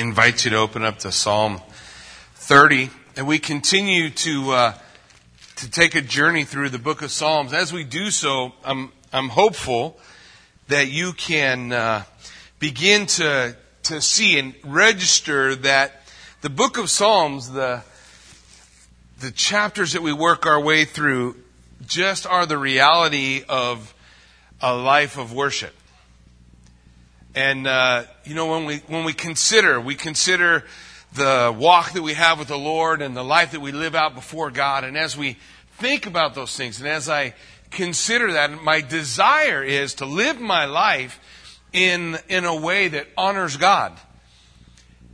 invite you to open up to Psalm 30, and we continue to uh, to take a journey through the book of Psalms. As we do so, I'm I'm hopeful that you can uh, begin to to see and register that the book of Psalms, the the chapters that we work our way through, just are the reality of a life of worship. And uh, you know, when we when we consider, we consider the walk that we have with the Lord and the life that we live out before God. And as we think about those things, and as I consider that, my desire is to live my life in in a way that honors God.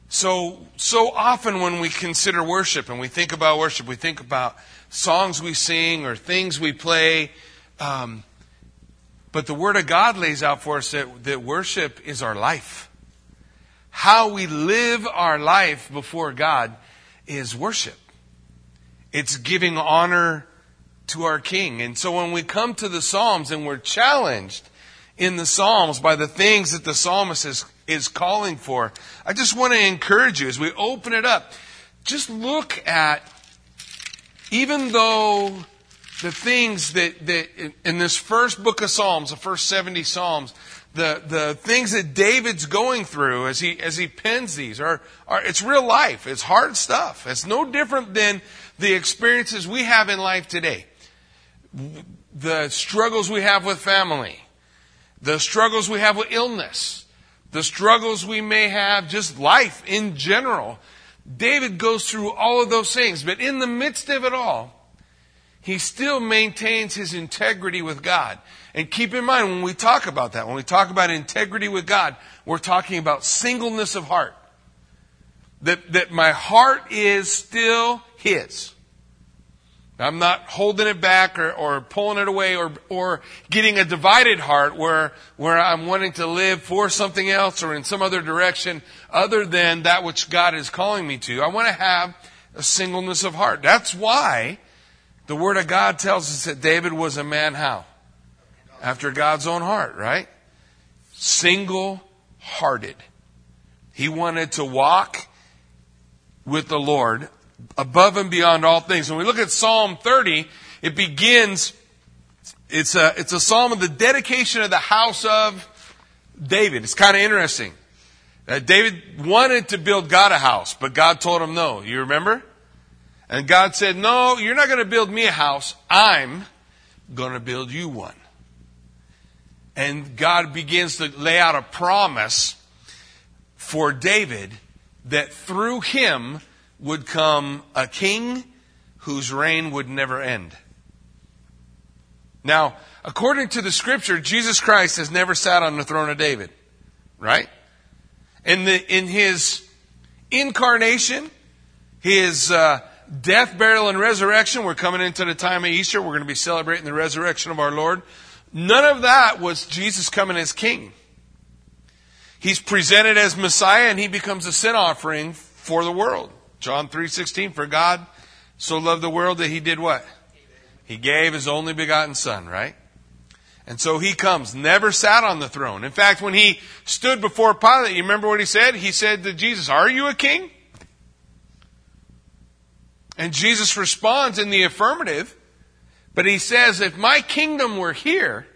So so often when we consider worship and we think about worship, we think about songs we sing or things we play. Um, but the Word of God lays out for us that, that worship is our life. How we live our life before God is worship. It's giving honor to our King. And so when we come to the Psalms and we're challenged in the Psalms by the things that the psalmist is, is calling for, I just want to encourage you as we open it up, just look at, even though the things that, that in this first book of Psalms, the first 70 Psalms, the, the things that David's going through as he, as he pens these are, are, it's real life. It's hard stuff. It's no different than the experiences we have in life today. The struggles we have with family, the struggles we have with illness, the struggles we may have just life in general. David goes through all of those things, but in the midst of it all, he still maintains his integrity with God. And keep in mind when we talk about that, when we talk about integrity with God, we're talking about singleness of heart. That, that my heart is still His. I'm not holding it back or, or pulling it away or, or getting a divided heart where, where I'm wanting to live for something else or in some other direction other than that which God is calling me to. I want to have a singleness of heart. That's why the Word of God tells us that David was a man how? After God's own heart, right? Single hearted. He wanted to walk with the Lord above and beyond all things. When we look at Psalm 30, it begins, it's a, it's a psalm of the dedication of the house of David. It's kind of interesting. Uh, David wanted to build God a house, but God told him no. You remember? And God said, No, you're not going to build me a house. I'm going to build you one. And God begins to lay out a promise for David that through him would come a king whose reign would never end. Now, according to the scripture, Jesus Christ has never sat on the throne of David, right? In, the, in his incarnation, his uh, death, burial, and resurrection. We're coming into the time of Easter. We're going to be celebrating the resurrection of our Lord. None of that was Jesus coming as king. He's presented as Messiah and he becomes a sin offering for the world. John 3:16 for God so loved the world that he did what? He gave his only begotten son, right? And so he comes, never sat on the throne. In fact, when he stood before Pilate, you remember what he said? He said to Jesus, Are you a king? And Jesus responds in the affirmative, but he says, if my kingdom were here,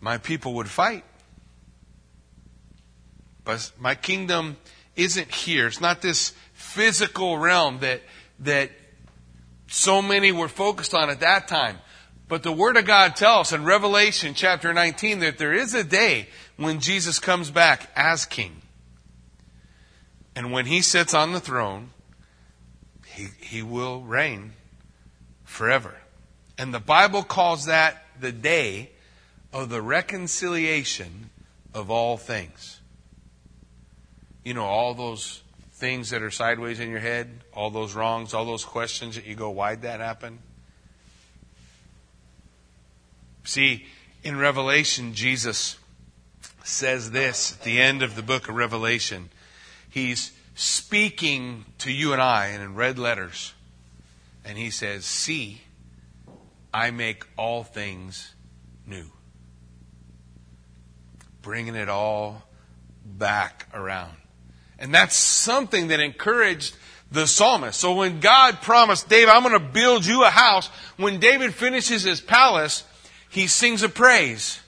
my people would fight. But my kingdom isn't here. It's not this physical realm that, that so many were focused on at that time. But the Word of God tells us in Revelation chapter 19 that there is a day when Jesus comes back as King. And when He sits on the throne, he, he will reign forever. And the Bible calls that the day of the reconciliation of all things. You know, all those things that are sideways in your head, all those wrongs, all those questions that you go, why'd that happen? See, in Revelation, Jesus says this at the end of the book of Revelation. He's speaking to you and I and in red letters. And he says, See, I make all things new. Bringing it all back around. And that's something that encouraged the psalmist. So when God promised David, I'm going to build you a house, when David finishes his palace, he sings a praise,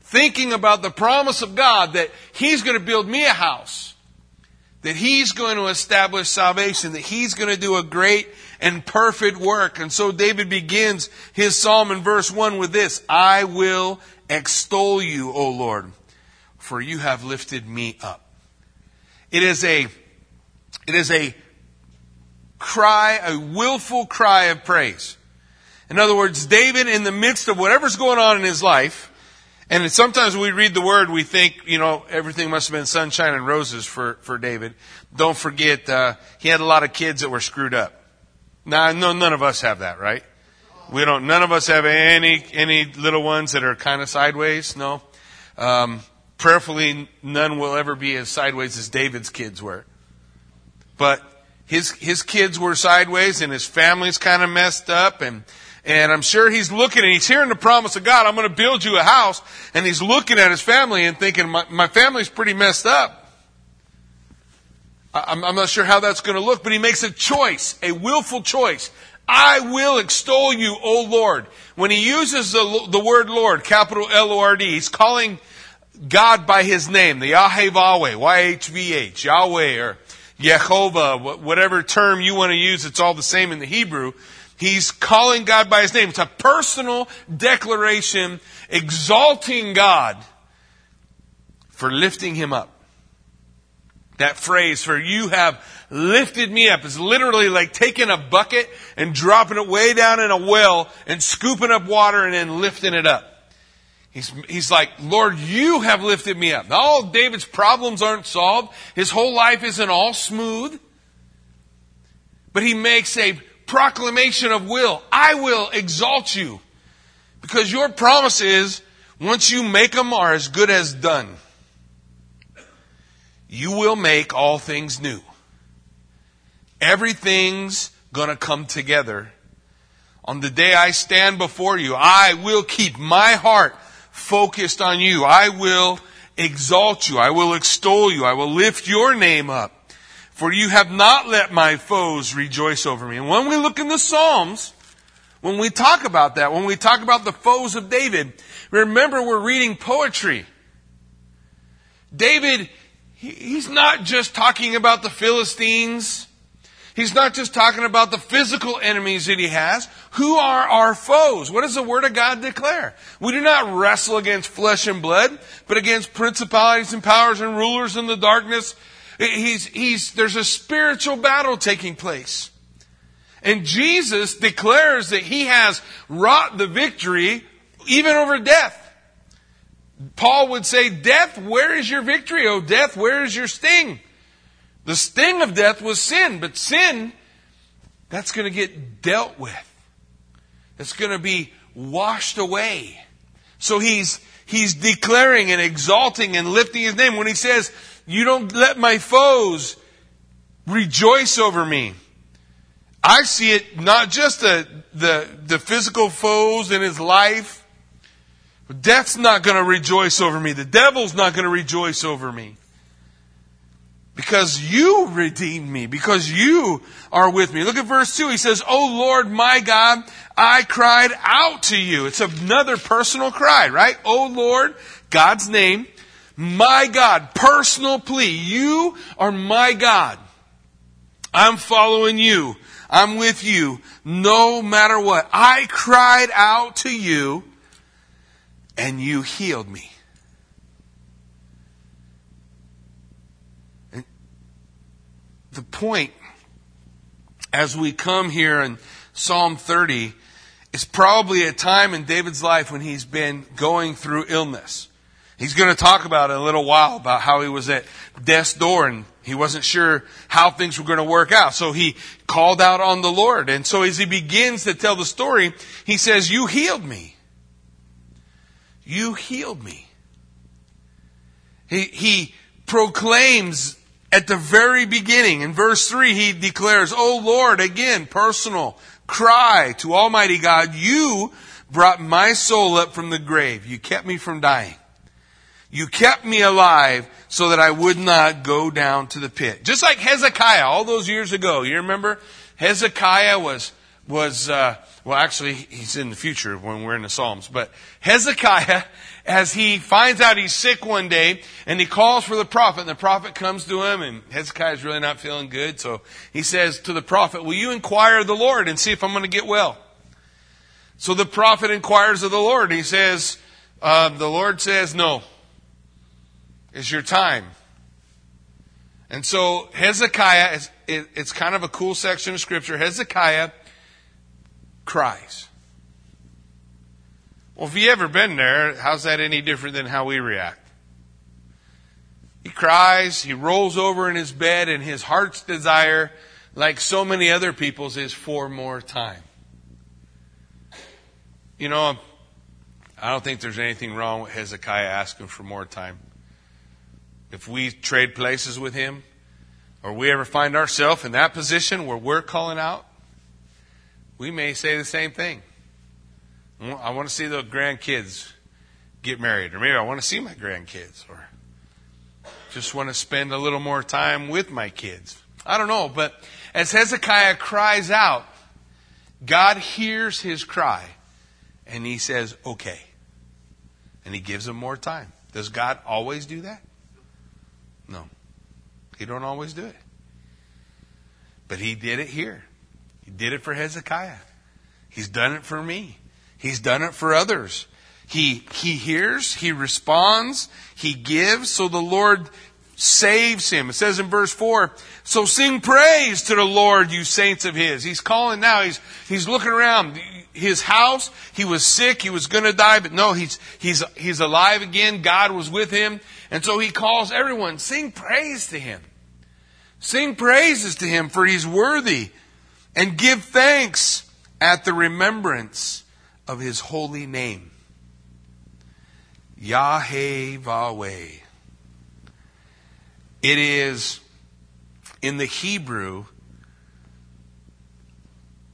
thinking about the promise of God that he's going to build me a house, that he's going to establish salvation, that he's going to do a great and perfect work. And so David begins his psalm in verse 1 with this I will extol you, O Lord, for you have lifted me up. It is a, it is a cry, a willful cry of praise. In other words, David, in the midst of whatever's going on in his life, and sometimes we read the word, we think, you know, everything must have been sunshine and roses for, for David. Don't forget, uh, he had a lot of kids that were screwed up. Now, no, none of us have that, right? We don't, none of us have any, any little ones that are kind of sideways, no. Um, prayerfully, none will ever be as sideways as David's kids were. But his, his kids were sideways and his family's kind of messed up and, and I'm sure he's looking and he's hearing the promise of God, I'm going to build you a house. And he's looking at his family and thinking, my, my family's pretty messed up. I'm, I'm not sure how that's going to look, but he makes a choice, a willful choice. I will extol you, O Lord. When he uses the, the word Lord, capital L-O-R-D, he's calling God by his name, the Yahweh, Y-H-V-H, Yahweh, or Yehovah, whatever term you want to use, it's all the same in the Hebrew. He's calling God by his name. It's a personal declaration exalting God for lifting him up. That phrase, for you have lifted me up, is literally like taking a bucket and dropping it way down in a well and scooping up water and then lifting it up. He's, he's like, Lord, you have lifted me up. Now, all David's problems aren't solved. His whole life isn't all smooth. But he makes a proclamation of will. I will exalt you. Because your promise is, once you make them, are as good as done. You will make all things new. Everything's gonna come together. On the day I stand before you, I will keep my heart focused on you. I will exalt you. I will extol you. I will lift your name up. For you have not let my foes rejoice over me. And when we look in the Psalms, when we talk about that, when we talk about the foes of David, remember we're reading poetry. David, he's not just talking about the Philistines He's not just talking about the physical enemies that he has. Who are our foes? What does the Word of God declare? We do not wrestle against flesh and blood, but against principalities and powers and rulers in the darkness. He's, he's, there's a spiritual battle taking place. And Jesus declares that he has wrought the victory even over death. Paul would say, Death, where is your victory? Oh, death, where is your sting? The sting of death was sin, but sin, that's going to get dealt with. It's going to be washed away. So he's, he's declaring and exalting and lifting his name when he says, you don't let my foes rejoice over me. I see it not just the, the, the physical foes in his life. Death's not going to rejoice over me. The devil's not going to rejoice over me. Because you redeemed me, because you are with me. Look at verse 2. He says, Oh Lord my God, I cried out to you. It's another personal cry, right? Oh Lord, God's name, my God, personal plea. You are my God. I'm following you. I'm with you no matter what. I cried out to you and you healed me. the point as we come here in Psalm 30 is probably a time in David's life when he's been going through illness. He's going to talk about it in a little while about how he was at death's door and he wasn't sure how things were going to work out. So he called out on the Lord. And so as he begins to tell the story, he says, You healed me. You healed me. He, he proclaims at the very beginning, in verse 3, he declares, Oh Lord, again, personal cry to Almighty God, you brought my soul up from the grave. You kept me from dying. You kept me alive so that I would not go down to the pit. Just like Hezekiah all those years ago. You remember? Hezekiah was, was, uh, well actually he's in the future when we're in the Psalms, but Hezekiah, as he finds out he's sick one day and he calls for the prophet and the prophet comes to him and Hezekiah's really not feeling good. So he says to the prophet, will you inquire of the Lord and see if I'm going to get well? So the prophet inquires of the Lord. He says, uh, the Lord says, no, is your time. And so Hezekiah, is, it, it's kind of a cool section of scripture. Hezekiah cries. Well, if you ever been there, how's that any different than how we react? He cries, he rolls over in his bed, and his heart's desire, like so many other people's, is for more time. You know, I don't think there's anything wrong with Hezekiah asking for more time if we trade places with him, or we ever find ourselves in that position where we're calling out, we may say the same thing. I want to see the grandkids get married, or maybe I want to see my grandkids, or just want to spend a little more time with my kids. I don't know, but as Hezekiah cries out, God hears his cry, and he says, okay. And he gives him more time. Does God always do that? No. He don't always do it. But he did it here. He did it for Hezekiah. He's done it for me. He's done it for others. He, he hears, he responds, he gives, so the Lord saves him. It says in verse 4, so sing praise to the Lord, you saints of his. He's calling now, he's, he's looking around. His house, he was sick, he was gonna die, but no, he's, he's, he's alive again. God was with him. And so he calls everyone, sing praise to him. Sing praises to him for he's worthy and give thanks at the remembrance of his holy name. Yahweh. It is in the Hebrew,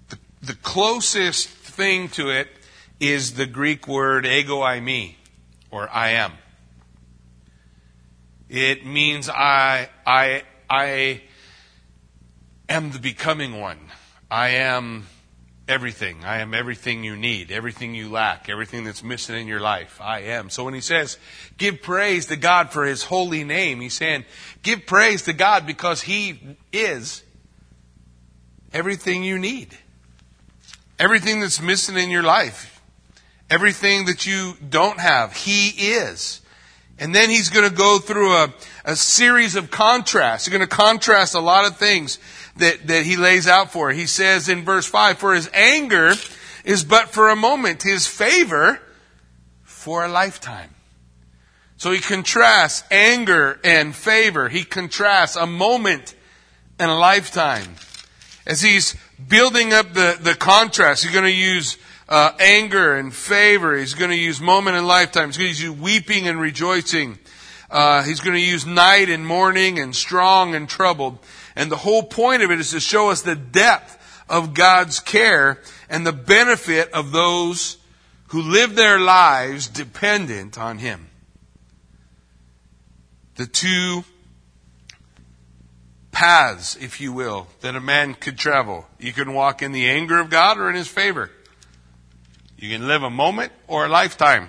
the, the closest thing to it is the Greek word ego eimi or I am. It means I, I, I am the becoming one. I am everything. I am everything you need, everything you lack, everything that's missing in your life. I am. So when he says, give praise to God for his holy name, he's saying, give praise to God because he is everything you need. Everything that's missing in your life. Everything that you don't have. He is. And then he's going to go through a, a series of contrasts. He's going to contrast a lot of things that, that he lays out for. He says in verse 5, For his anger is but for a moment, his favor for a lifetime. So he contrasts anger and favor. He contrasts a moment and a lifetime. As he's building up the, the contrast, he's going to use uh, anger and favor. He's going to use moment and lifetime. He's going to use weeping and rejoicing. Uh, he's going to use night and morning and strong and troubled. And the whole point of it is to show us the depth of God's care and the benefit of those who live their lives dependent on Him. The two paths, if you will, that a man could travel. You can walk in the anger of God or in His favor. You can live a moment or a lifetime.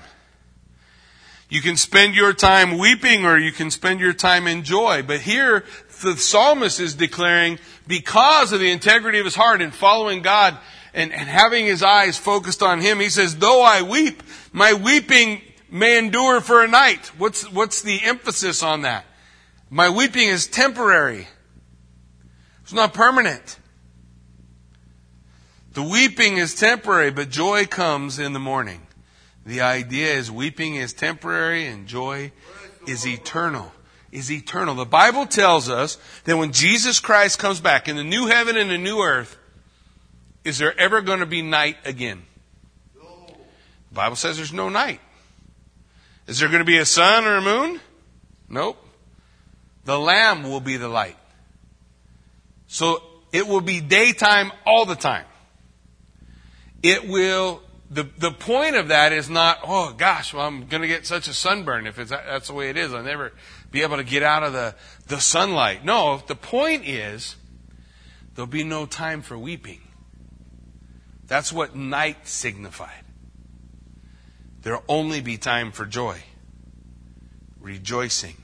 You can spend your time weeping or you can spend your time in joy. But here, the psalmist is declaring, because of the integrity of his heart and following God and, and having his eyes focused on Him, he says, though I weep, my weeping may endure for a night. What's, what's the emphasis on that? My weeping is temporary. It's not permanent. The weeping is temporary, but joy comes in the morning. The idea is weeping is temporary and joy is eternal. Is eternal. The Bible tells us that when Jesus Christ comes back in the new heaven and the new earth, is there ever going to be night again? The Bible says there's no night. Is there going to be a sun or a moon? Nope. The Lamb will be the light. So it will be daytime all the time. It will the, the point of that is not, oh gosh, well, I'm going to get such a sunburn if it's, that's the way it is. I'll never be able to get out of the, the sunlight. No, the point is there'll be no time for weeping. That's what night signified. There'll only be time for joy, rejoicing.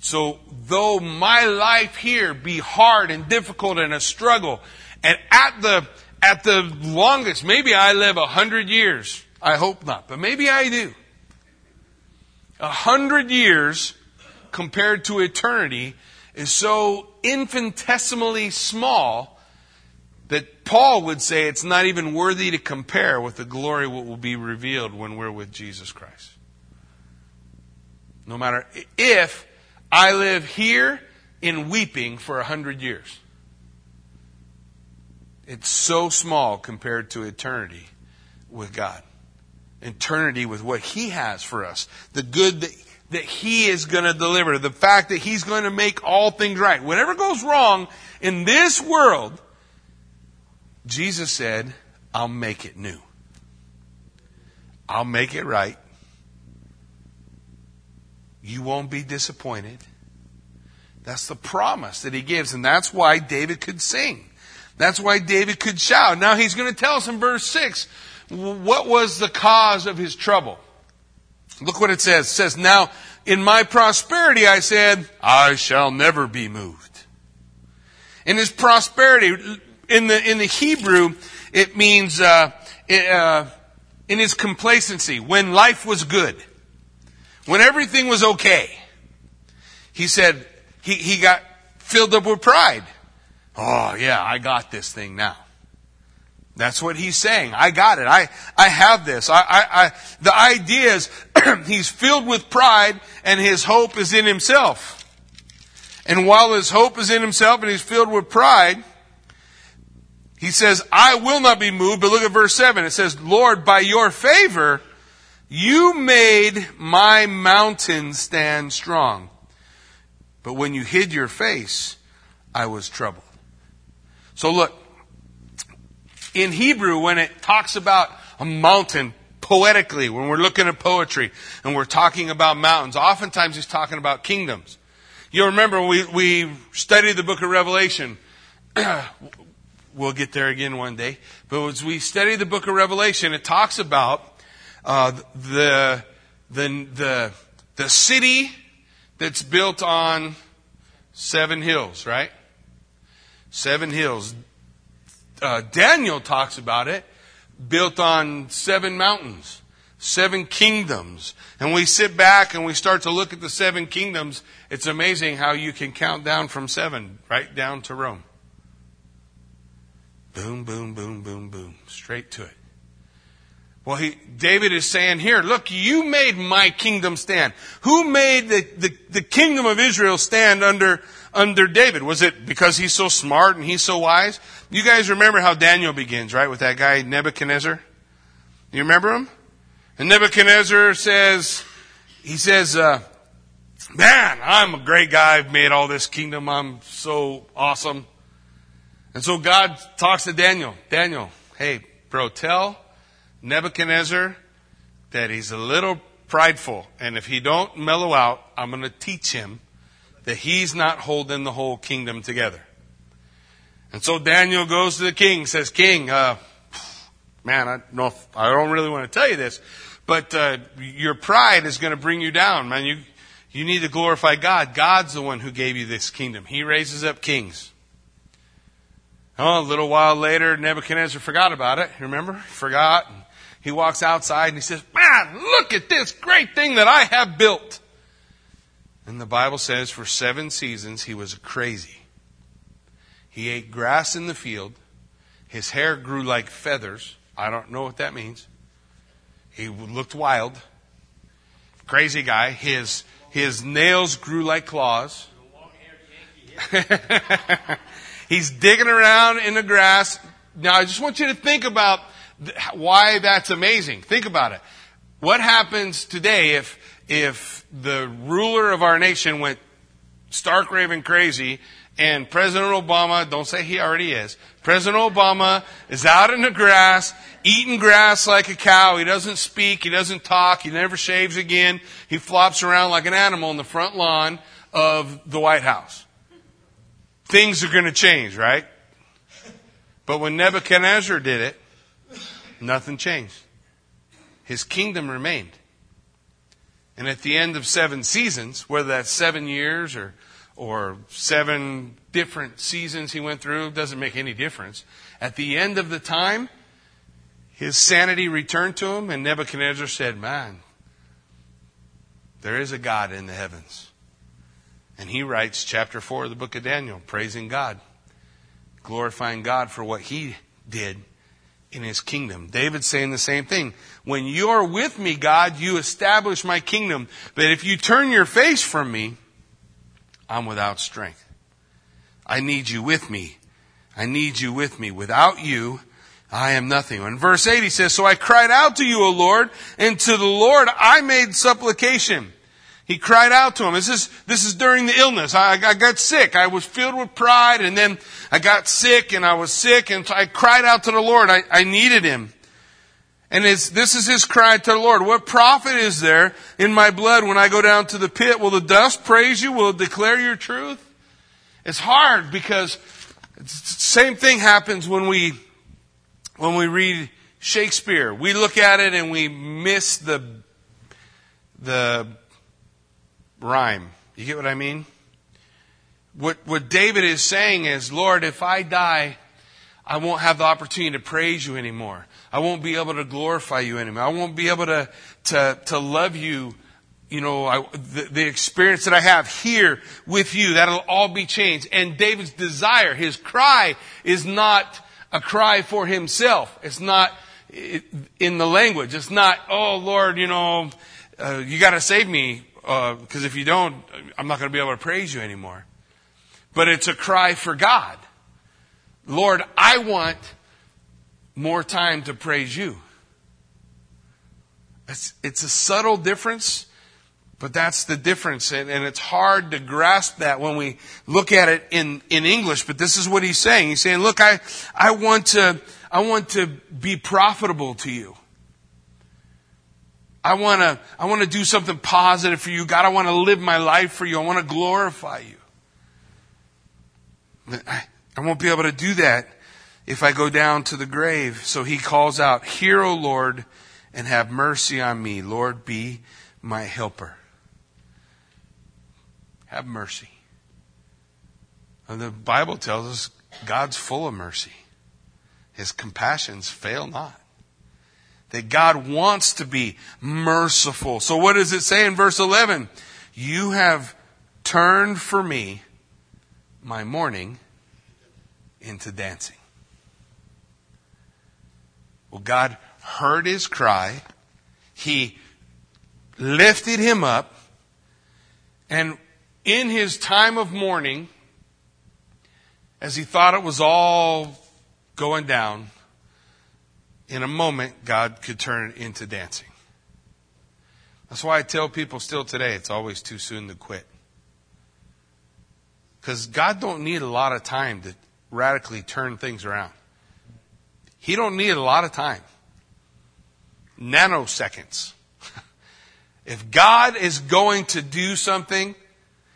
So, though my life here be hard and difficult and a struggle, and at the at the longest, maybe I live a hundred years. I hope not, but maybe I do. A hundred years compared to eternity is so infinitesimally small that Paul would say it's not even worthy to compare with the glory what will be revealed when we're with Jesus Christ. No matter if I live here in weeping for a hundred years. It's so small compared to eternity with God. Eternity with what He has for us. The good that, that He is going to deliver. The fact that He's going to make all things right. Whatever goes wrong in this world, Jesus said, I'll make it new. I'll make it right. You won't be disappointed. That's the promise that he gives, and that's why David could sing. That's why David could shout. Now he's going to tell us in verse 6 what was the cause of his trouble. Look what it says. It says, Now in my prosperity I said, I shall never be moved. In his prosperity, in the, in the Hebrew, it means uh, uh, in his complacency, when life was good, when everything was okay. He said, he, he got filled up with pride. Oh, yeah, I got this thing now. That's what he's saying. I got it. I, I have this. I, I, I the idea is he's filled with pride and his hope is in himself. And while his hope is in himself and he's filled with pride, he says, I will not be moved. But look at verse 7. It says, Lord, by your favor, you made my mountain stand strong. But when you hid your face, I was troubled. So look, in Hebrew, when it talks about a mountain poetically, when we're looking at poetry and we're talking about mountains, oftentimes he's talking about kingdoms. You remember we, we studied the book of Revelation. we'll get there again one day. But as we study the book of Revelation, it talks about uh, the, the, the, the city that's built on seven hills, right? Seven hills. Uh, Daniel talks about it, built on seven mountains, seven kingdoms. And we sit back and we start to look at the seven kingdoms. It's amazing how you can count down from seven right down to Rome. Boom, boom, boom, boom, boom. Straight to it. Well, he, David is saying here, look, you made my kingdom stand. Who made the, the, the kingdom of Israel stand under, under David? Was it because he's so smart and he's so wise? You guys remember how Daniel begins, right? With that guy Nebuchadnezzar? You remember him? And Nebuchadnezzar says, he says, uh, man, I'm a great guy. I've made all this kingdom. I'm so awesome. And so God talks to Daniel. Daniel, hey, bro, tell Nebuchadnezzar that he's a little prideful. And if he don't mellow out, I'm going to teach him that he's not holding the whole kingdom together. And so Daniel goes to the king, says, King, uh, man, I, know if, I don't really want to tell you this, but uh, your pride is going to bring you down, man. You, you need to glorify God. God's the one who gave you this kingdom. He raises up kings. Oh, a little while later, Nebuchadnezzar forgot about it. Remember? Forgot. He walks outside and he says, Man, look at this great thing that I have built. And the Bible says for seven seasons he was crazy. He ate grass in the field. His hair grew like feathers. I don't know what that means. He looked wild. Crazy guy. His, his nails grew like claws. He's digging around in the grass. Now, I just want you to think about why that's amazing. Think about it. What happens today if, if the ruler of our nation went stark raving crazy, and President Obama, don't say he already is, President Obama is out in the grass, eating grass like a cow. He doesn't speak, he doesn't talk, he never shaves again. He flops around like an animal in the front lawn of the White House. Things are going to change, right? But when Nebuchadnezzar did it, nothing changed. His kingdom remained. And at the end of seven seasons, whether that's seven years or, or seven different seasons he went through, doesn't make any difference. At the end of the time, his sanity returned to him, and Nebuchadnezzar said, Man, there is a God in the heavens. And he writes chapter 4 of the book of Daniel, praising God, glorifying God for what he did in his kingdom. David's saying the same thing. When you're with me, God, you establish my kingdom. But if you turn your face from me, I'm without strength. I need you with me. I need you with me. Without you, I am nothing. In verse 8 he says, So I cried out to you, O Lord, and to the Lord I made supplication. He cried out to him. This is, this is during the illness. I, I got sick. I was filled with pride and then I got sick and I was sick and I cried out to the Lord. I, I needed him. And this is his cry to the Lord. What profit is there in my blood when I go down to the pit? Will the dust praise you? Will it declare your truth? It's hard because same thing happens when we, when we read Shakespeare. We look at it and we miss the, the rhyme. You get what I mean? What, what David is saying is, Lord, if I die, I won't have the opportunity to praise you anymore. I won't be able to glorify you anymore. I won't be able to, to, to love you. You know, I, the, the experience that I have here with you, that'll all be changed. And David's desire, his cry is not a cry for himself. It's not in the language. It's not, oh Lord, you know, uh, you gotta save me because uh, if you don't, I'm not going to be able to praise you anymore. But it's a cry for God. Lord, I want more time to praise you. It's, it's a subtle difference, but that's the difference. And, and it's hard to grasp that when we look at it in, in English. But this is what he's saying. He's saying, look, I, I want to, I want to be profitable to you. I want to, I want to do something positive for you. God, I want to live my life for you. I want to glorify you. I, I won't be able to do that if I go down to the grave. So he calls out, Hear, O Lord, and have mercy on me. Lord, be my helper. Have mercy. And the Bible tells us God's full of mercy. His compassions fail not that God wants to be merciful. So what does it say in verse 11? You have turned for me my mourning into dancing. Well, God heard his cry. He lifted him up. And in his time of mourning, as he thought it was all going down, in a moment, God could turn it into dancing. That's why I tell people still today it's always too soon to quit. Because God don't need a lot of time to radically turn things around. He don't need a lot of time. Nanoseconds. if God is going to do something,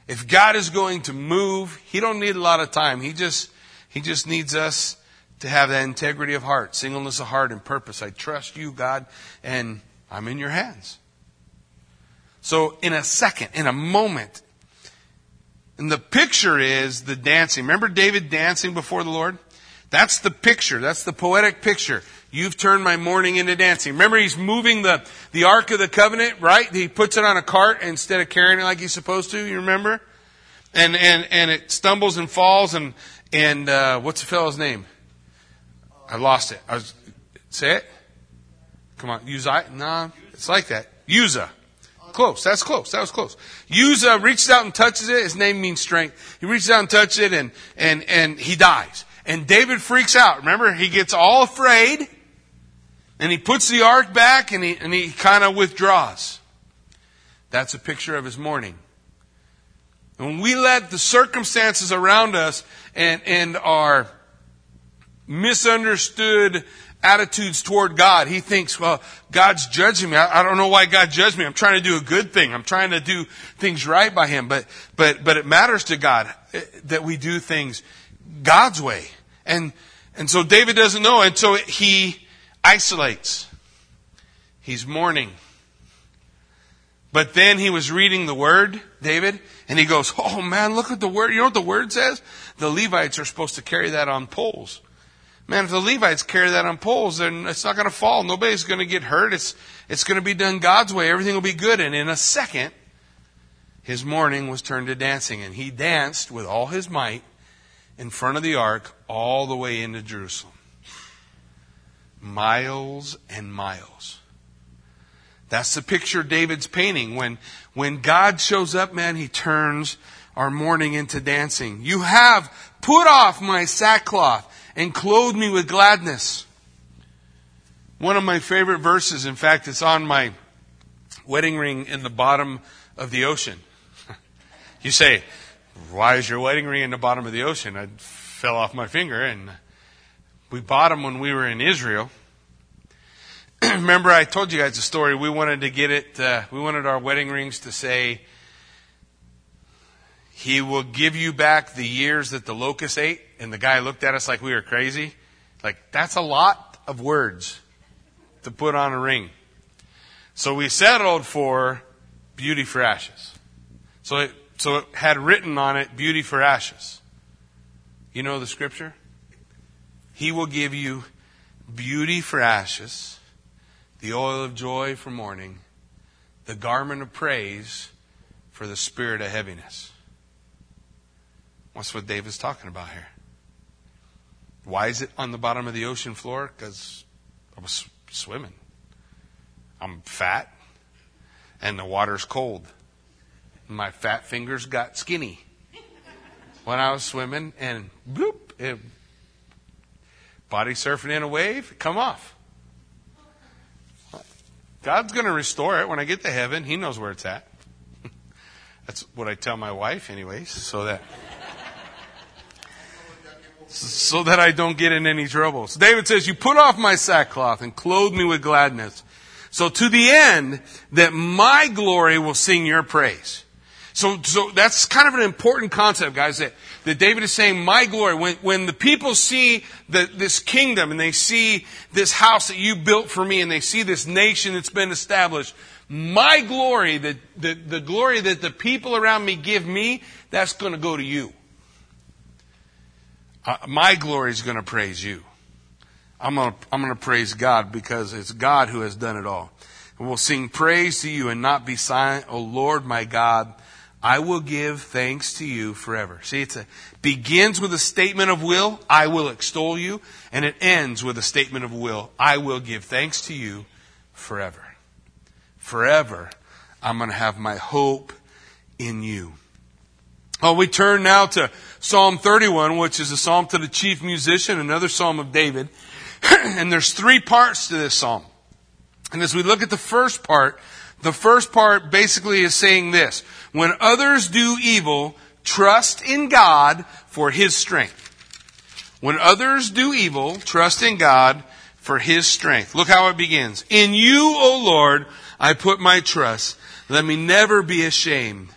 if God is going to move, He don't need a lot of time. He just, He just needs us to have that integrity of heart, singleness of heart, and purpose. I trust you, God, and I'm in your hands. So, in a second, in a moment, and the picture is the dancing. Remember David dancing before the Lord? That's the picture. That's the poetic picture. You've turned my mourning into dancing. Remember, he's moving the, the Ark of the Covenant, right? He puts it on a cart instead of carrying it like he's supposed to. You remember? And, and, and it stumbles and falls and, and, uh, what's the fellow's name? I lost it. I was, say it. Come on, Uzziah? No, it's like that. Uzzah. Close. That's close. That was close. Uzzah reaches out and touches it. His name means strength. He reaches out and touches it and, and, and he dies. And David freaks out. Remember, he gets all afraid and he puts the ark back and he, and he kind of withdraws. That's a picture of his mourning. When we let the circumstances around us and, and our misunderstood attitudes toward God. He thinks, well, God's judging me. I, I, don't know why God judged me. I'm trying to do a good thing. I'm trying to do things right by Him. But, but, but it matters to God eh, that we do things God's way. And, and so David doesn't know. And so he isolates. He's mourning. But then he was reading the word, David, and he goes, Oh man, look at the word. You know what the word says? The Levites are supposed to carry that on poles. Man, if the Levites carry that on poles, then it's not going to fall. Nobody's going to get hurt. It's, it's going to be done God's way. Everything will be good. And in a second, his mourning was turned to dancing. And he danced with all his might in front of the ark all the way into Jerusalem. Miles and miles. That's the picture David's painting. When, when God shows up, man, he turns our mourning into dancing. You have put off my sackcloth and clothe me with gladness. One of my favorite verses, in fact, it's on my wedding ring in the bottom of the ocean. you say, why is your wedding ring in the bottom of the ocean? I fell off my finger and we bought them when we were in Israel. Remember I told you guys the story. We wanted to get it, uh, we wanted our wedding rings to say, he will give you back the years that the locust ate. And the guy looked at us like we were crazy. Like, that's a lot of words to put on a ring. So we settled for beauty for ashes. So it, so it had written on it beauty for ashes. You know the scripture? He will give you beauty for ashes, the oil of joy for mourning, the garment of praise for the spirit of heaviness. That's what David's talking about here. Why is it on the bottom of the ocean floor? Because I was swimming. I'm fat, and the water's cold. My fat fingers got skinny when I was swimming, and bloop, it, body surfing in a wave, come off. God's going to restore it when I get to heaven. He knows where it's at. That's what I tell my wife, anyways, so that so that I don't get in any trouble. So David says, you put off my sackcloth and clothe me with gladness. So to the end that my glory will sing your praise. So, so that's kind of an important concept, guys, that, that David is saying, my glory. When, when the people see the, this kingdom and they see this house that you built for me and they see this nation that's been established, my glory, the, the, the glory that the people around me give me, that's going to go to you. Uh, my glory is going to praise you. I'm going to, I'm going to praise God because it's God who has done it all. And we'll sing praise to you and not be silent. O Lord, my God, I will give thanks to you forever. See, it begins with a statement of will. I will extol you. And it ends with a statement of will. I will give thanks to you forever. Forever, I'm going to have my hope in you. Oh, we turn now to Psalm 31, which is a psalm to the chief musician, another psalm of David. and there's three parts to this psalm. And as we look at the first part, the first part basically is saying this. When others do evil, trust in God for His strength. When others do evil, trust in God for His strength. Look how it begins. In you, O Lord, I put my trust. Let me never be ashamed.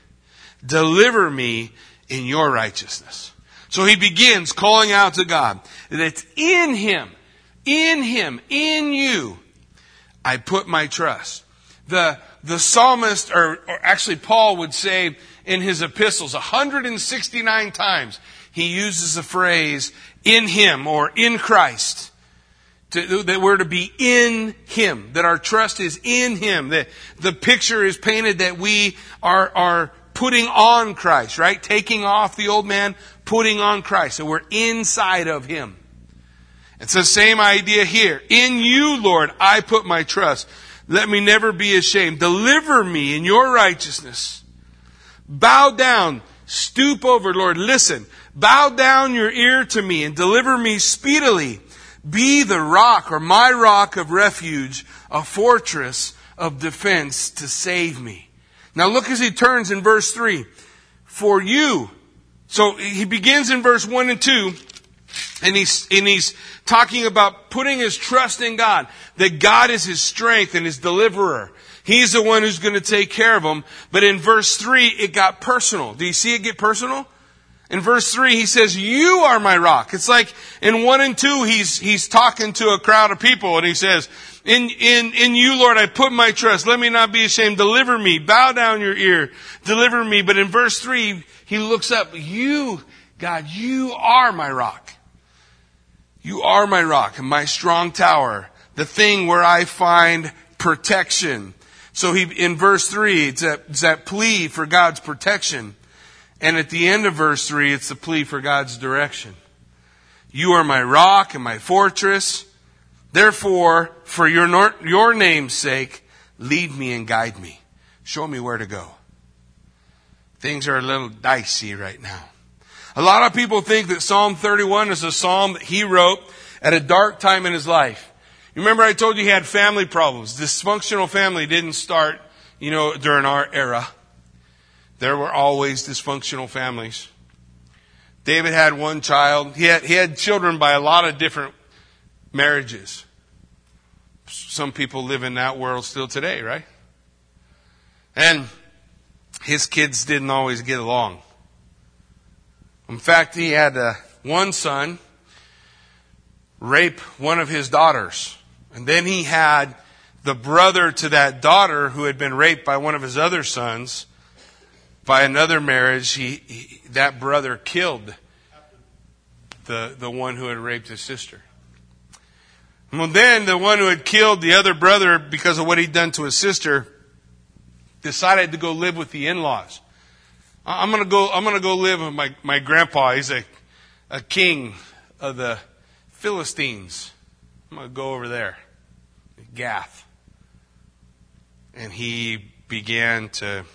Deliver me in your righteousness. So he begins calling out to God that it's in him, in him, in you, I put my trust. The, the psalmist, or, or actually Paul would say in his epistles, 169 times, he uses the phrase in him or in Christ. To, that we're to be in Him, that our trust is in Him, that the picture is painted that we are, are putting on Christ, right? Taking off the old man, putting on Christ. So we're inside of Him. It's the same idea here. In you, Lord, I put my trust. Let me never be ashamed. Deliver me in your righteousness. Bow down, stoop over, Lord, listen. Bow down your ear to me and deliver me speedily. Be the rock or my rock of refuge, a fortress of defense to save me. Now look as he turns in verse 3. for you. So he begins in verse 1 and 2, and he's, and he's talking about putting his trust in God, that God is his strength and his deliverer. He's the one who's going to take care of him. But in verse 3, it got personal. Do you see it get personal? In verse 3, he says, You are my rock. It's like in 1 and 2, he's, he's talking to a crowd of people and he says, in, in, in you, Lord, I put my trust. Let me not be ashamed. Deliver me. Bow down your ear. Deliver me. But in verse 3, he looks up. You, God, you are my rock. You are my rock and my strong tower. The thing where I find protection. So he, in verse 3, it's that, it's that plea for God's protection. And at the end of verse 3, it's the plea for God's direction. You are my rock and my fortress. Therefore, for your, your name's sake, lead me and guide me. Show me where to go. Things are a little dicey right now. A lot of people think that Psalm 31 is a psalm that he wrote at a dark time in his life. You remember I told you he had family problems. Dysfunctional family didn't start, you know, during our era. There were always dysfunctional families. David had one child. He had, he had children by a lot of different marriages. Some people live in that world still today, right? And his kids didn't always get along. In fact, he had uh, one son rape one of his daughters. And then he had the brother to that daughter who had been raped by one of his other sons by another marriage. He, he that brother killed the, the one who had raped his sister. Well, then the one who had killed the other brother because of what he'd done to his sister decided to go live with the in-laws. I'm gonna go, I'm gonna go live with my, my grandpa. He's a, a king of the Philistines. I'm gonna go over there. Gath. And he began to,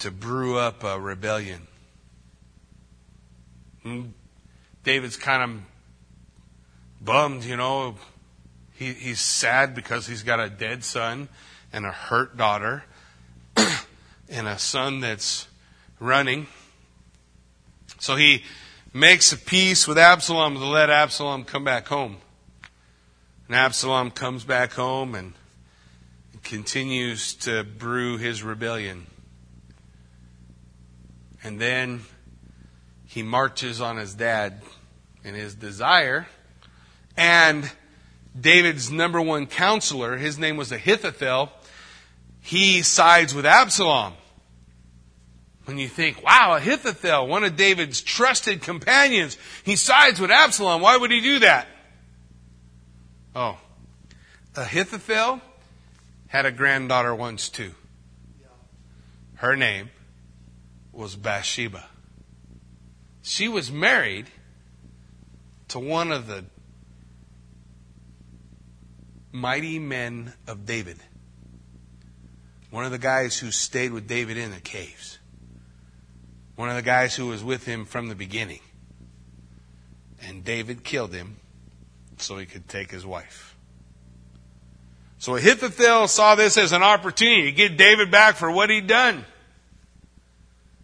to brew up a rebellion. And David's kind of bummed, you know. He, he's sad because he's got a dead son and a hurt daughter and a son that's running. So he makes a peace with Absalom to let Absalom come back home. And Absalom comes back home and continues to brew his rebellion. And then he marches on his dad in his desire and David's number one counselor, his name was Ahithophel, he sides with Absalom. When you think, wow, Ahithophel, one of David's trusted companions, he sides with Absalom. Why would he do that? Oh, Ahithophel had a granddaughter once too. Her name was Bathsheba. She was married to one of the mighty men of David. One of the guys who stayed with David in the caves. One of the guys who was with him from the beginning. And David killed him so he could take his wife. So Ahithophel saw this as an opportunity to get David back for what he'd done.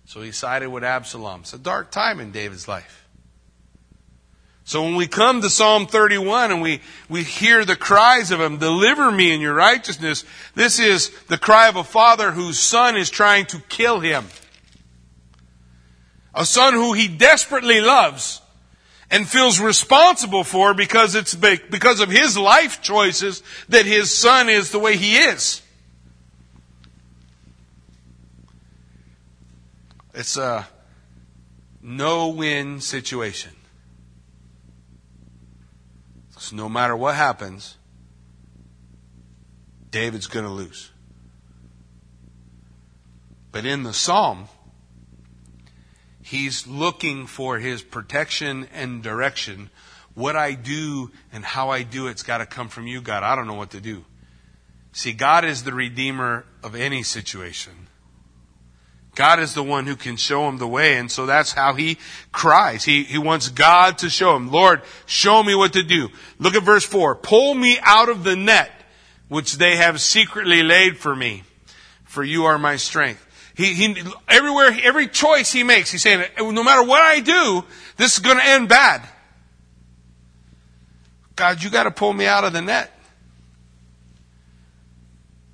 So he sided with Absalom. It's a dark time in David's life. So when we come to Psalm 31 and we, we hear the cries of him, deliver me in your righteousness, this is the cry of a father whose son is trying to kill him. A son who he desperately loves and feels responsible for because it's because of his life choices that his son is the way he is. It's a no-win situation. No matter what happens, David's going to lose. But in the psalm, he's looking for his protection and direction. What I do and how I do it's got to come from you, God. I don't know what to do. See, God is the redeemer of any situation. God is the one who can show him the way. And so that's how he cries. He, he wants God to show him, Lord, show me what to do. Look at verse four. Pull me out of the net which they have secretly laid for me, for you are my strength. He, he, everywhere, every choice he makes, he's saying, no matter what I do, this is going to end bad. God, you got to pull me out of the net.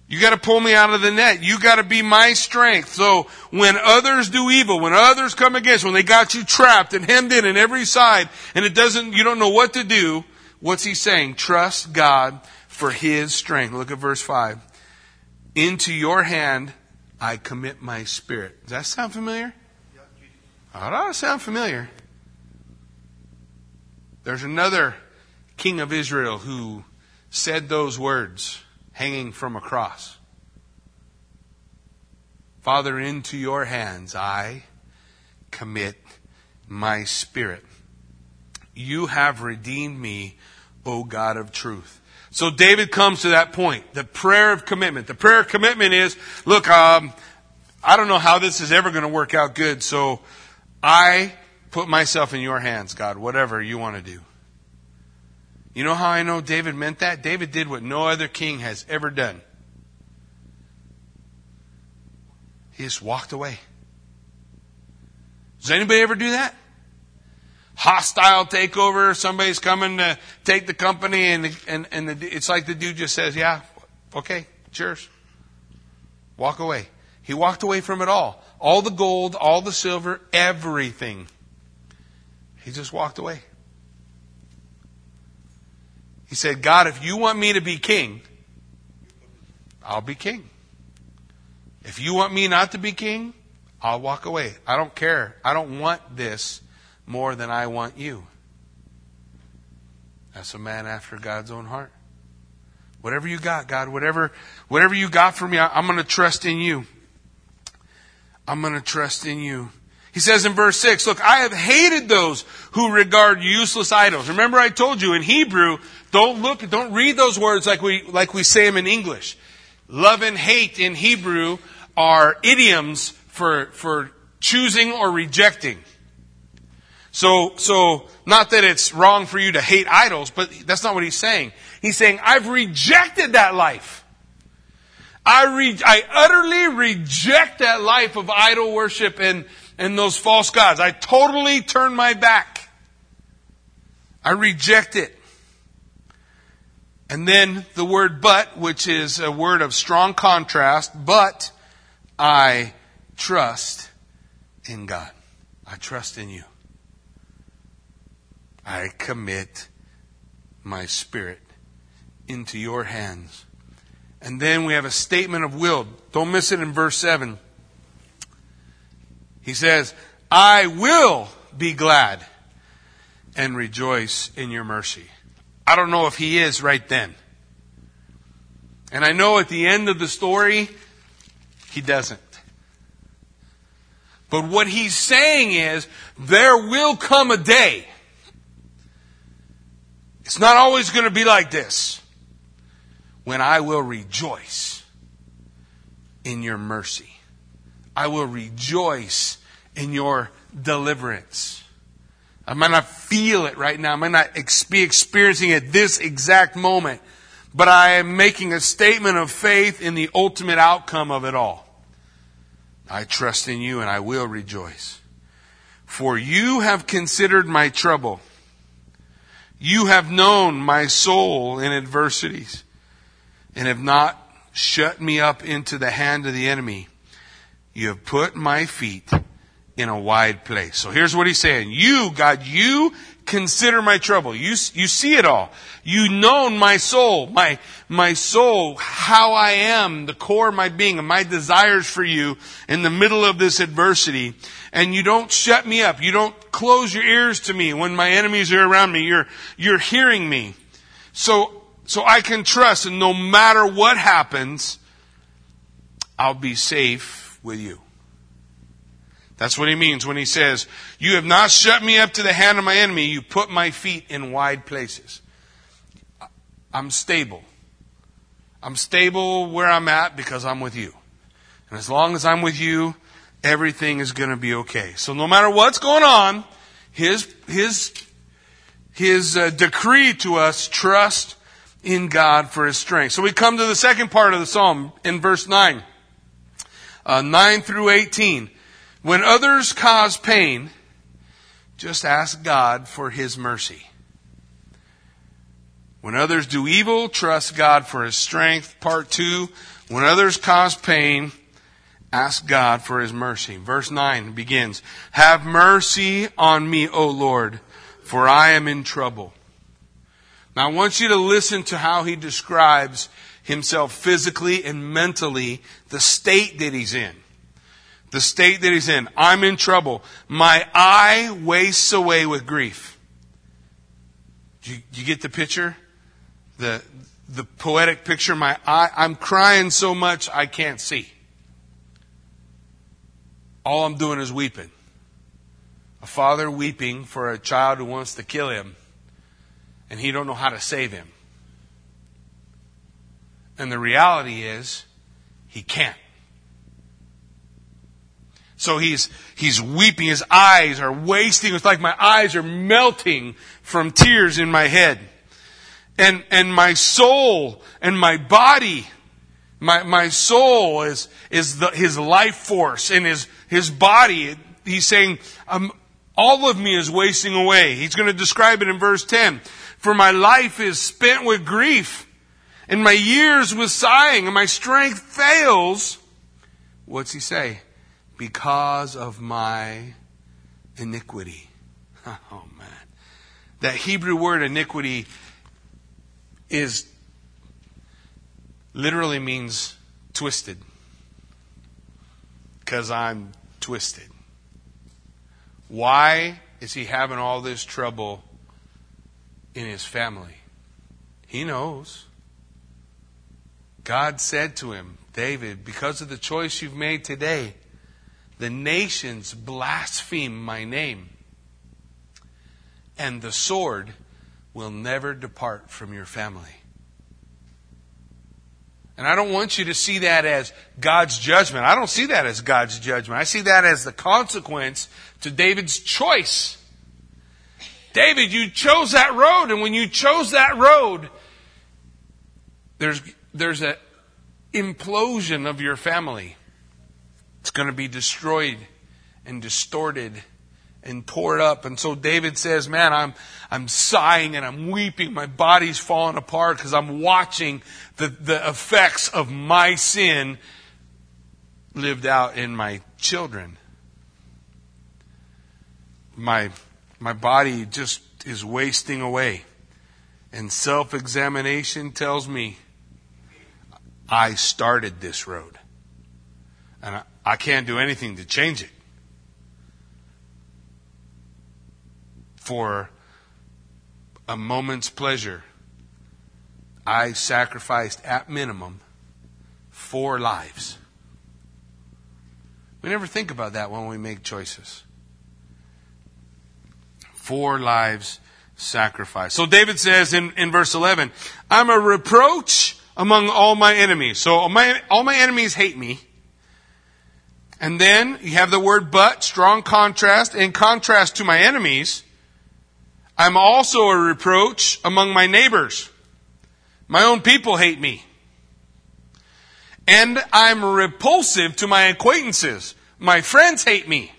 You got to pull me out of the net. You got to be my strength. So when others do evil, when others come against, when they got you trapped and hemmed in on every side, and it doesn't, you don't know what to do, what's he saying? Trust God for his strength. Look at verse 5. Into your hand I commit my spirit. Does that sound familiar? Ought to sound familiar. There's another king of Israel who said those words hanging from a cross. Father, into your hands I commit my spirit. You have redeemed me, O God of truth. So David comes to that point, the prayer of commitment. The prayer of commitment is, look, um, I don't know how this is ever going to work out good, so I put myself in your hands, God, whatever you want to do. You know how I know David meant that? David did what no other king has ever done. He just walked away. Does anybody ever do that? Hostile takeover, somebody's coming to take the company, and, and, and the, it's like the dude just says, Yeah, okay, cheers. Walk away. He walked away from it all. All the gold, all the silver, everything. He just walked away. He said, God, if you want me to be king, I'll be king. If you want me not to be king, I'll walk away. I don't care. I don't want this more than I want you. That's a man after God's own heart. Whatever you got, God, whatever, whatever you got for me, I'm going to trust in you. I'm going to trust in you. He says in verse 6, look, I have hated those who regard useless idols. Remember I told you in Hebrew, don't look, don't read those words like we, like we say them in English. Love and hate in Hebrew are idioms for, for choosing or rejecting. So, so, not that it's wrong for you to hate idols, but that's not what he's saying. He's saying, I've rejected that life. I, re- I utterly reject that life of idol worship and, and those false gods. I totally turn my back. I reject it. And then the word but, which is a word of strong contrast, but I trust in God. I trust in you. I commit my spirit into your hands. And then we have a statement of will. Don't miss it in verse 7. He says, I will be glad and rejoice in your mercy. I don't know if he is right then. And I know at the end of the story, he doesn't. But what he's saying is, there will come a day. It's not always going to be like this. When I will rejoice in your mercy. I will rejoice in your deliverance. I might not feel it right now. I might not be experiencing it this exact moment, but I am making a statement of faith in the ultimate outcome of it all. I trust in you and I will rejoice. For you have considered my trouble. You have known my soul in adversities and have not shut me up into the hand of the enemy. You have put my feet in a wide place. So here's what he's saying. You, God, you consider my trouble. You, you see it all. You know my soul, my, my soul, how I am, the core of my being and my desires for you in the middle of this adversity. And you don't shut me up. You don't close your ears to me when my enemies are around me. You're, you're hearing me. So, so I can trust and no matter what happens, I'll be safe with you. That's what he means when he says, You have not shut me up to the hand of my enemy. You put my feet in wide places. I'm stable. I'm stable where I'm at because I'm with you. And as long as I'm with you, everything is going to be okay. So no matter what's going on, his, his, his uh, decree to us, trust in God for his strength. So we come to the second part of the psalm in verse 9. Uh, 9 through 18. When others cause pain, just ask God for His mercy. When others do evil, trust God for His strength. Part 2. When others cause pain, ask God for His mercy. Verse 9 begins, Have mercy on me, O Lord, for I am in trouble. Now I want you to listen to how he describes himself physically and mentally, the state that he's in. The state that he's in. I'm in trouble. My eye wastes away with grief. Do you, you get the picture? The, the poetic picture. My eye, I'm crying so much I can't see. All I'm doing is weeping. A father weeping for a child who wants to kill him, and he don't know how to save him. And the reality is, he can't. So he's, he's weeping. His eyes are wasting. It's like my eyes are melting from tears in my head. And, and my soul and my body, my, my soul is, is the, his life force and his, his body. He's saying, um, all of me is wasting away. He's going to describe it in verse 10. For my life is spent with grief and my years with sighing, and my strength fails. What's he say? Because of my iniquity. Oh man. That Hebrew word iniquity is literally means twisted. Because I'm twisted. Why is he having all this trouble in his family? He knows. God said to him, David, because of the choice you've made today, the nations blaspheme my name, and the sword will never depart from your family. And I don't want you to see that as God's judgment. I don't see that as God's judgment. I see that as the consequence to David's choice. David, you chose that road, and when you chose that road, there's there's an implosion of your family. It's going to be destroyed and distorted and tore up. And so David says, man, I'm, I'm sighing and I'm weeping. My body's falling apart because I'm watching the, the effects of my sin lived out in my children. My, my body just is wasting away. And self examination tells me I started this road. And I, I can't do anything to change it. For a moment's pleasure, I sacrificed at minimum four lives. We never think about that when we make choices. Four lives sacrificed. So David says in, in verse 11, I'm a reproach among all my enemies. So all my, all my enemies hate me. And then you have the word but, strong contrast. In contrast to my enemies, I'm also a reproach among my neighbors. My own people hate me. And I'm repulsive to my acquaintances. My friends hate me.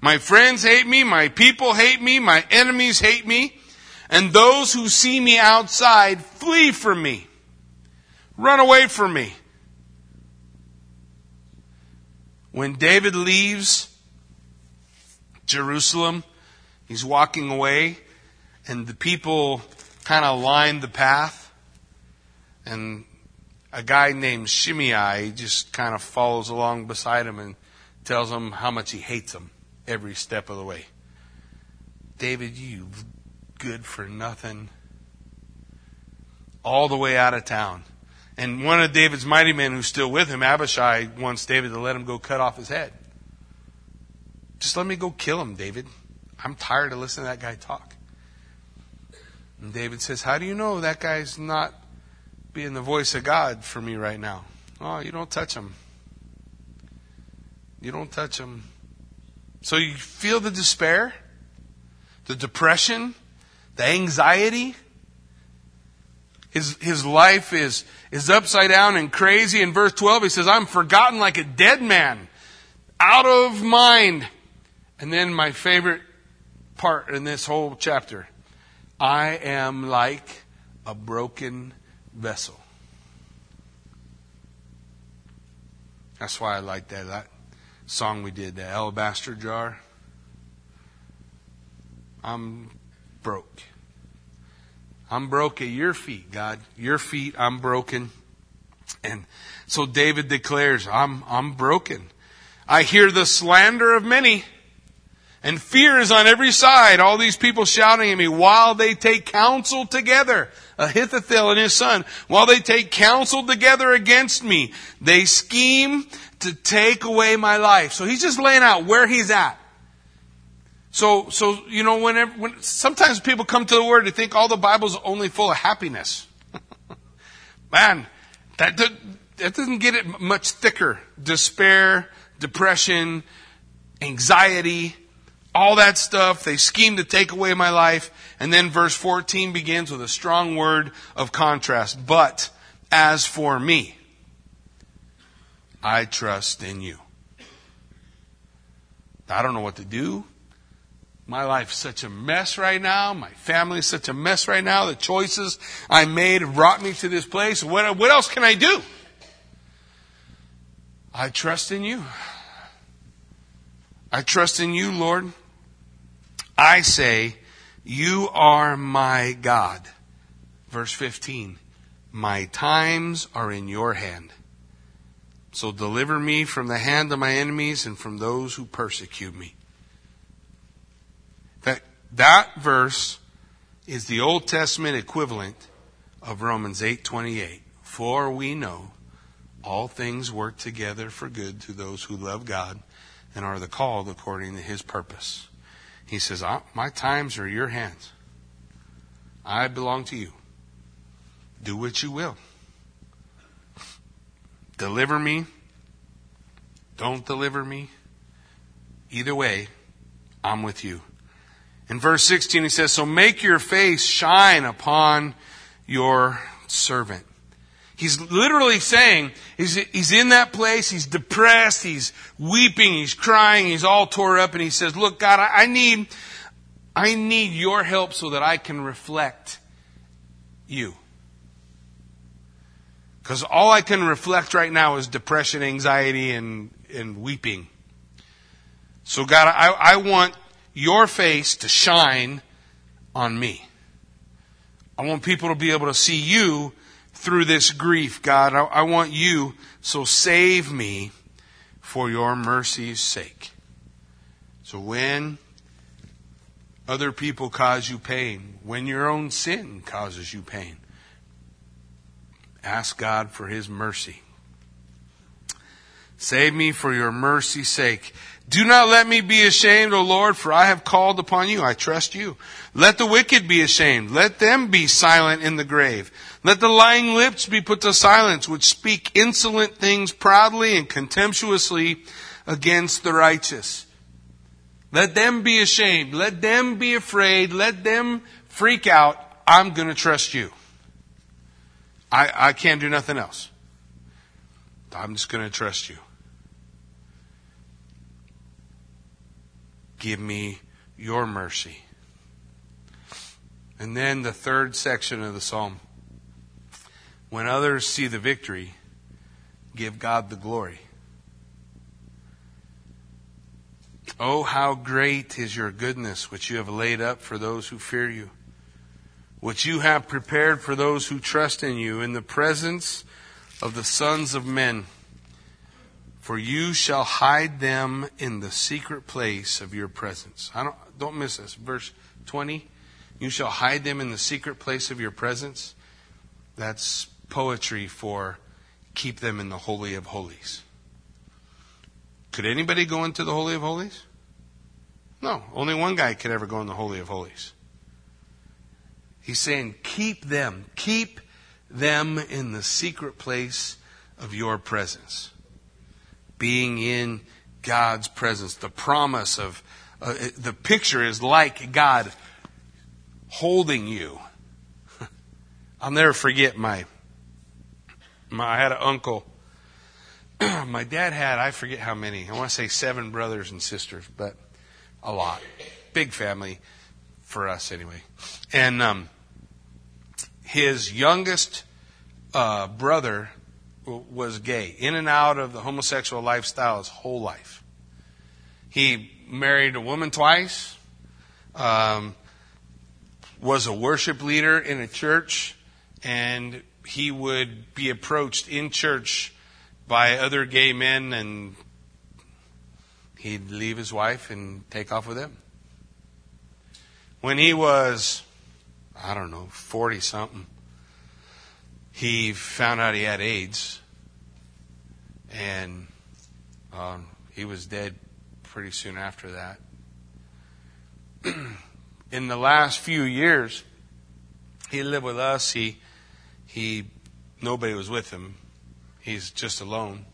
My friends hate me. My people hate me. My enemies hate me. And those who see me outside flee from me. Run away from me. When David leaves Jerusalem, he's walking away, and the people kind of line the path. And a guy named Shimei just kind of follows along beside him and tells him how much he hates him every step of the way. David, you good for nothing. All the way out of town. And one of David's mighty men who's still with him, Abishai, wants David to let him go cut off his head. Just let me go kill him, David. I'm tired of listening to that guy talk. And David says, How do you know that guy's not being the voice of God for me right now? Oh, you don't touch him. You don't touch him. So you feel the despair, the depression, the anxiety. His, his life is, is upside down and crazy. In verse 12, he says, I'm forgotten like a dead man, out of mind. And then my favorite part in this whole chapter I am like a broken vessel. That's why I like that, that song we did, the alabaster jar. I'm broke. I'm broke at your feet, God. Your feet, I'm broken. And so David declares, I'm, I'm broken. I hear the slander of many. And fear is on every side. All these people shouting at me while they take counsel together. Ahithophel and his son, while they take counsel together against me, they scheme to take away my life. So he's just laying out where he's at. So, so you know, whenever, when sometimes people come to the Word to think all the Bible's only full of happiness. Man, that that doesn't get it much thicker. Despair, depression, anxiety, all that stuff. They scheme to take away my life. And then verse 14 begins with a strong word of contrast. But as for me, I trust in you. I don't know what to do. My life's such a mess right now. My family's such a mess right now. The choices I made have brought me to this place. What, what else can I do? I trust in you. I trust in you, Lord. I say, You are my God. Verse 15. My times are in your hand. So deliver me from the hand of my enemies and from those who persecute me. That verse is the Old Testament equivalent of Romans 8:28. For we know all things work together for good to those who love God and are the called according to his purpose. He says, ah, My times are your hands. I belong to you. Do what you will. Deliver me. Don't deliver me. Either way, I'm with you. In verse 16, he says, So make your face shine upon your servant. He's literally saying, he's, he's in that place, he's depressed, he's weeping, he's crying, he's all tore up, and he says, Look, God, I, I need, I need your help so that I can reflect you. Because all I can reflect right now is depression, anxiety, and, and weeping. So, God, I, I want your face to shine on me. I want people to be able to see you through this grief, God. I, I want you, so save me for your mercy's sake. So when other people cause you pain, when your own sin causes you pain, ask God for His mercy. Save me for your mercy's sake. Do not let me be ashamed, O Lord, for I have called upon you. I trust you. Let the wicked be ashamed. Let them be silent in the grave. Let the lying lips be put to silence, which speak insolent things proudly and contemptuously against the righteous. Let them be ashamed. Let them be afraid. Let them freak out. I'm going to trust you. I, I can't do nothing else. I'm just going to trust you. Give me your mercy. And then the third section of the psalm. When others see the victory, give God the glory. Oh, how great is your goodness, which you have laid up for those who fear you, which you have prepared for those who trust in you in the presence of the sons of men. For you shall hide them in the secret place of your presence. I don't, don't miss this. Verse 20. You shall hide them in the secret place of your presence. That's poetry for keep them in the Holy of Holies. Could anybody go into the Holy of Holies? No, only one guy could ever go in the Holy of Holies. He's saying, keep them, keep them in the secret place of your presence being in God's presence. The promise of, uh, the picture is like God holding you. I'll never forget my, my I had an uncle. my dad had, I forget how many, I want to say seven brothers and sisters, but a lot. Big family for us anyway. And um, his youngest uh, brother was gay, in and out of the homosexual lifestyle his whole life. He married a woman twice, um, was a worship leader in a church, and he would be approached in church by other gay men, and he'd leave his wife and take off with them. When he was, I don't know, 40 something, he found out he had AIDS, and um, he was dead pretty soon after that. In the last few years, he lived with us. He he nobody was with him. He's just alone,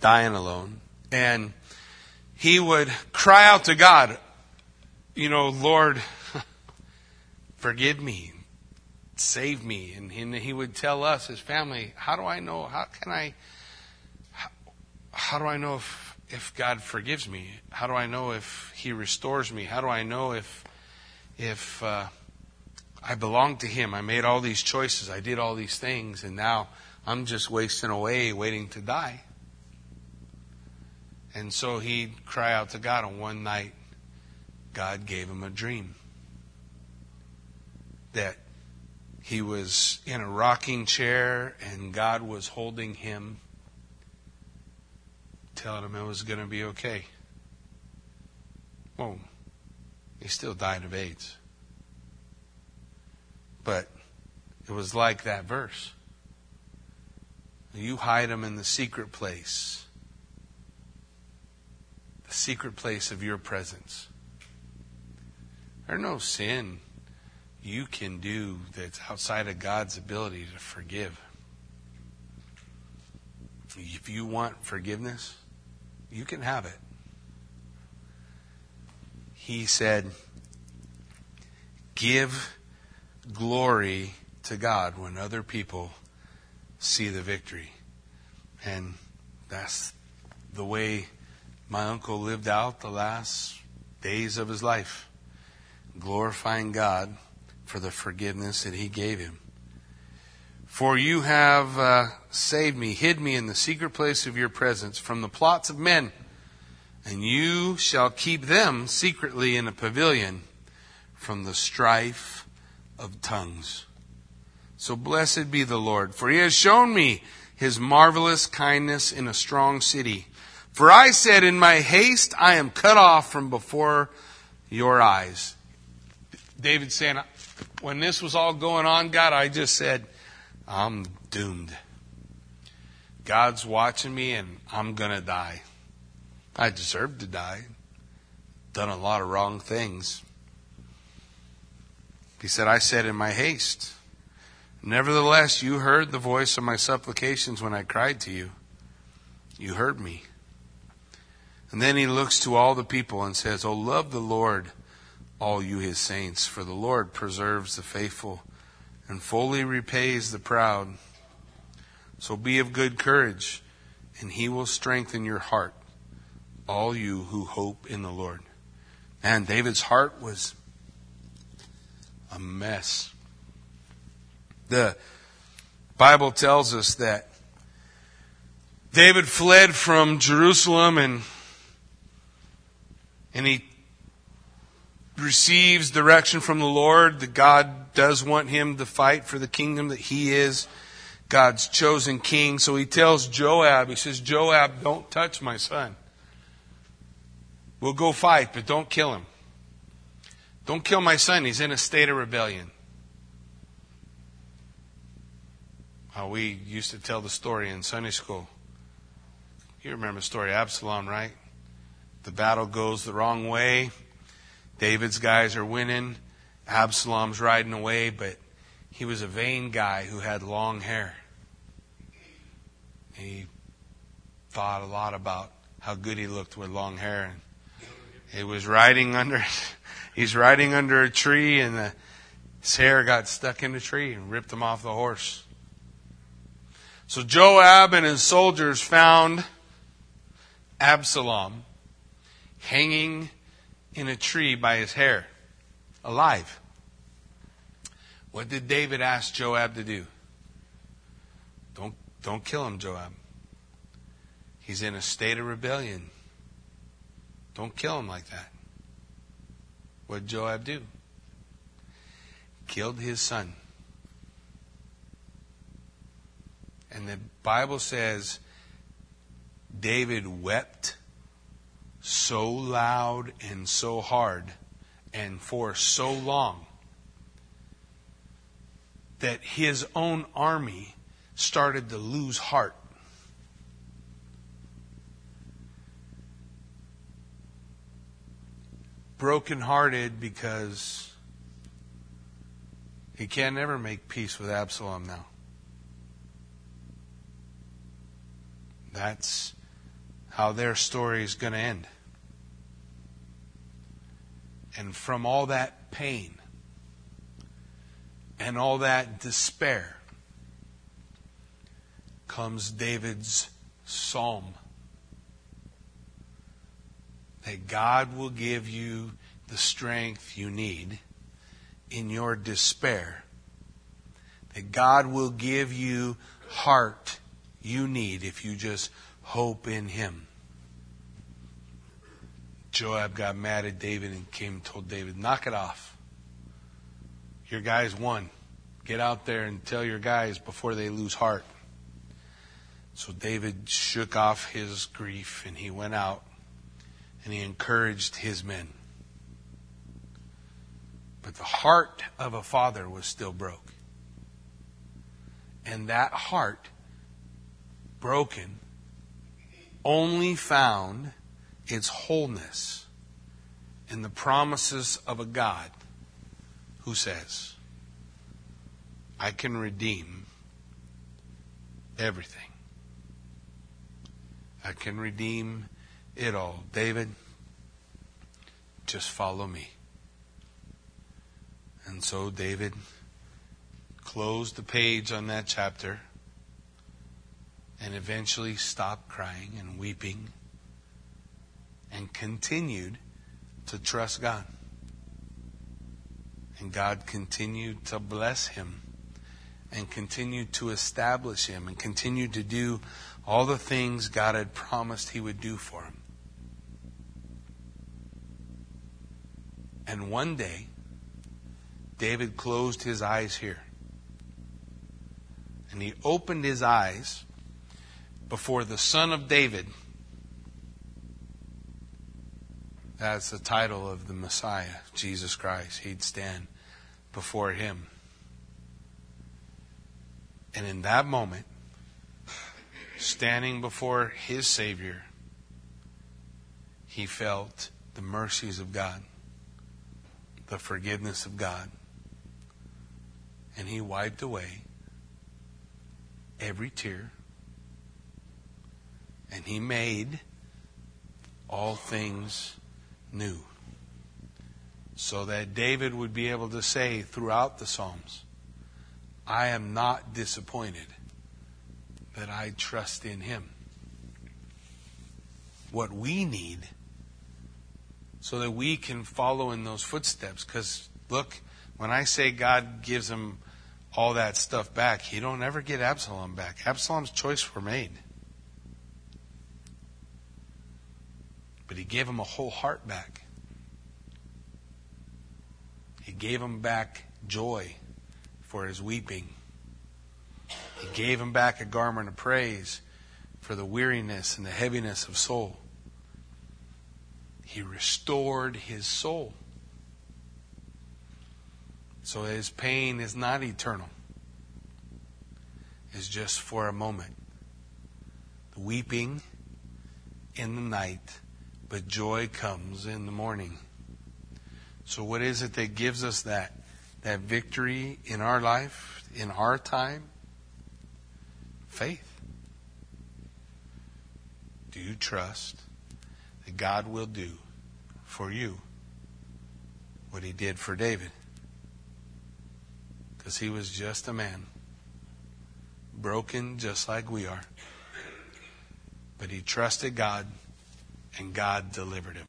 dying alone, and he would cry out to God, you know, Lord, forgive me, save me. And, and he would tell us, his family, how do I know, how can I, how, how do I know if, if God forgives me? How do I know if he restores me? How do I know if, if, uh, I belong to him. I made all these choices. I did all these things and now I'm just wasting away waiting to die. And so he'd cry out to God and one night God gave him a dream that he was in a rocking chair and God was holding him, telling him it was going to be okay. Well, he still died of AIDS. But it was like that verse. You hide him in the secret place, the secret place of your presence. There's no sin you can do that's outside of God's ability to forgive. If you want forgiveness, you can have it. He said, Give glory to God when other people see the victory. And that's the way my uncle lived out the last days of his life, glorifying God for the forgiveness that he gave him. For you have uh, saved me, hid me in the secret place of your presence from the plots of men, and you shall keep them secretly in a pavilion from the strife of tongues. So blessed be the Lord, for he has shown me his marvelous kindness in a strong city. For I said, In my haste I am cut off from before your eyes. David saying, when this was all going on, God, I just said, I'm doomed. God's watching me and I'm going to die. I deserve to die. Done a lot of wrong things. He said, I said in my haste. Nevertheless, you heard the voice of my supplications when I cried to you. You heard me. And then he looks to all the people and says, Oh, love the Lord all you his saints, for the Lord preserves the faithful and fully repays the proud. So be of good courage, and he will strengthen your heart, all you who hope in the Lord. And David's heart was a mess. The Bible tells us that David fled from Jerusalem and and he receives direction from the Lord that God does want him to fight for the kingdom that he is God's chosen king. So he tells Joab, he says, Joab, don't touch my son. We'll go fight, but don't kill him. Don't kill my son. He's in a state of rebellion. How we used to tell the story in Sunday school. You remember the story of Absalom, right? The battle goes the wrong way. David's guys are winning. Absalom's riding away, but he was a vain guy who had long hair. He thought a lot about how good he looked with long hair. And he was riding under, he's riding under a tree, and the His hair got stuck in the tree and ripped him off the horse. So Joab and his soldiers found Absalom hanging in a tree by his hair, alive. What did David ask Joab to do? Don't, don't kill him, Joab. He's in a state of rebellion. Don't kill him like that. What did Joab do? Killed his son. And the Bible says David wept so loud and so hard and for so long that his own army started to lose heart. Brokenhearted because he can never make peace with Absalom now. That's how their story is going to end. And from all that pain and all that despair comes David's psalm that God will give you the strength you need in your despair, that God will give you heart you need if you just hope in Him. Joab got mad at David and came and told David, knock it off. Your guys won. Get out there and tell your guys before they lose heart. So David shook off his grief and he went out and he encouraged his men. But the heart of a father was still broke. And that heart, broken, only found its wholeness in the promises of a God who says, I can redeem everything. I can redeem it all. David, just follow me. And so David closed the page on that chapter and eventually stopped crying and weeping and continued to trust God. And God continued to bless him and continued to establish him and continued to do all the things God had promised he would do for him. And one day, David closed his eyes here. And he opened his eyes before the Son of David That's the title of the Messiah, Jesus Christ. He'd stand before him. And in that moment, standing before his Savior, he felt the mercies of God, the forgiveness of God. And he wiped away every tear. And he made all things new. So that David would be able to say throughout the Psalms, I am not disappointed that I trust in him. What we need so that we can follow in those footsteps. Because look, when I say God gives him all that stuff back, he don't ever get Absalom back. Absalom's choice were made. But he gave him a whole heart back. He gave him back joy for his weeping. He gave him back a garment of praise for the weariness and the heaviness of soul. He restored his soul. So his pain is not eternal. It's just for a moment. The weeping in the night but joy comes in the morning. So, what is it that gives us that? That victory in our life, in our time? Faith. Do you trust that God will do for you what he did for David? because he was just a man, broken just like we are. But he trusted God, and God delivered him.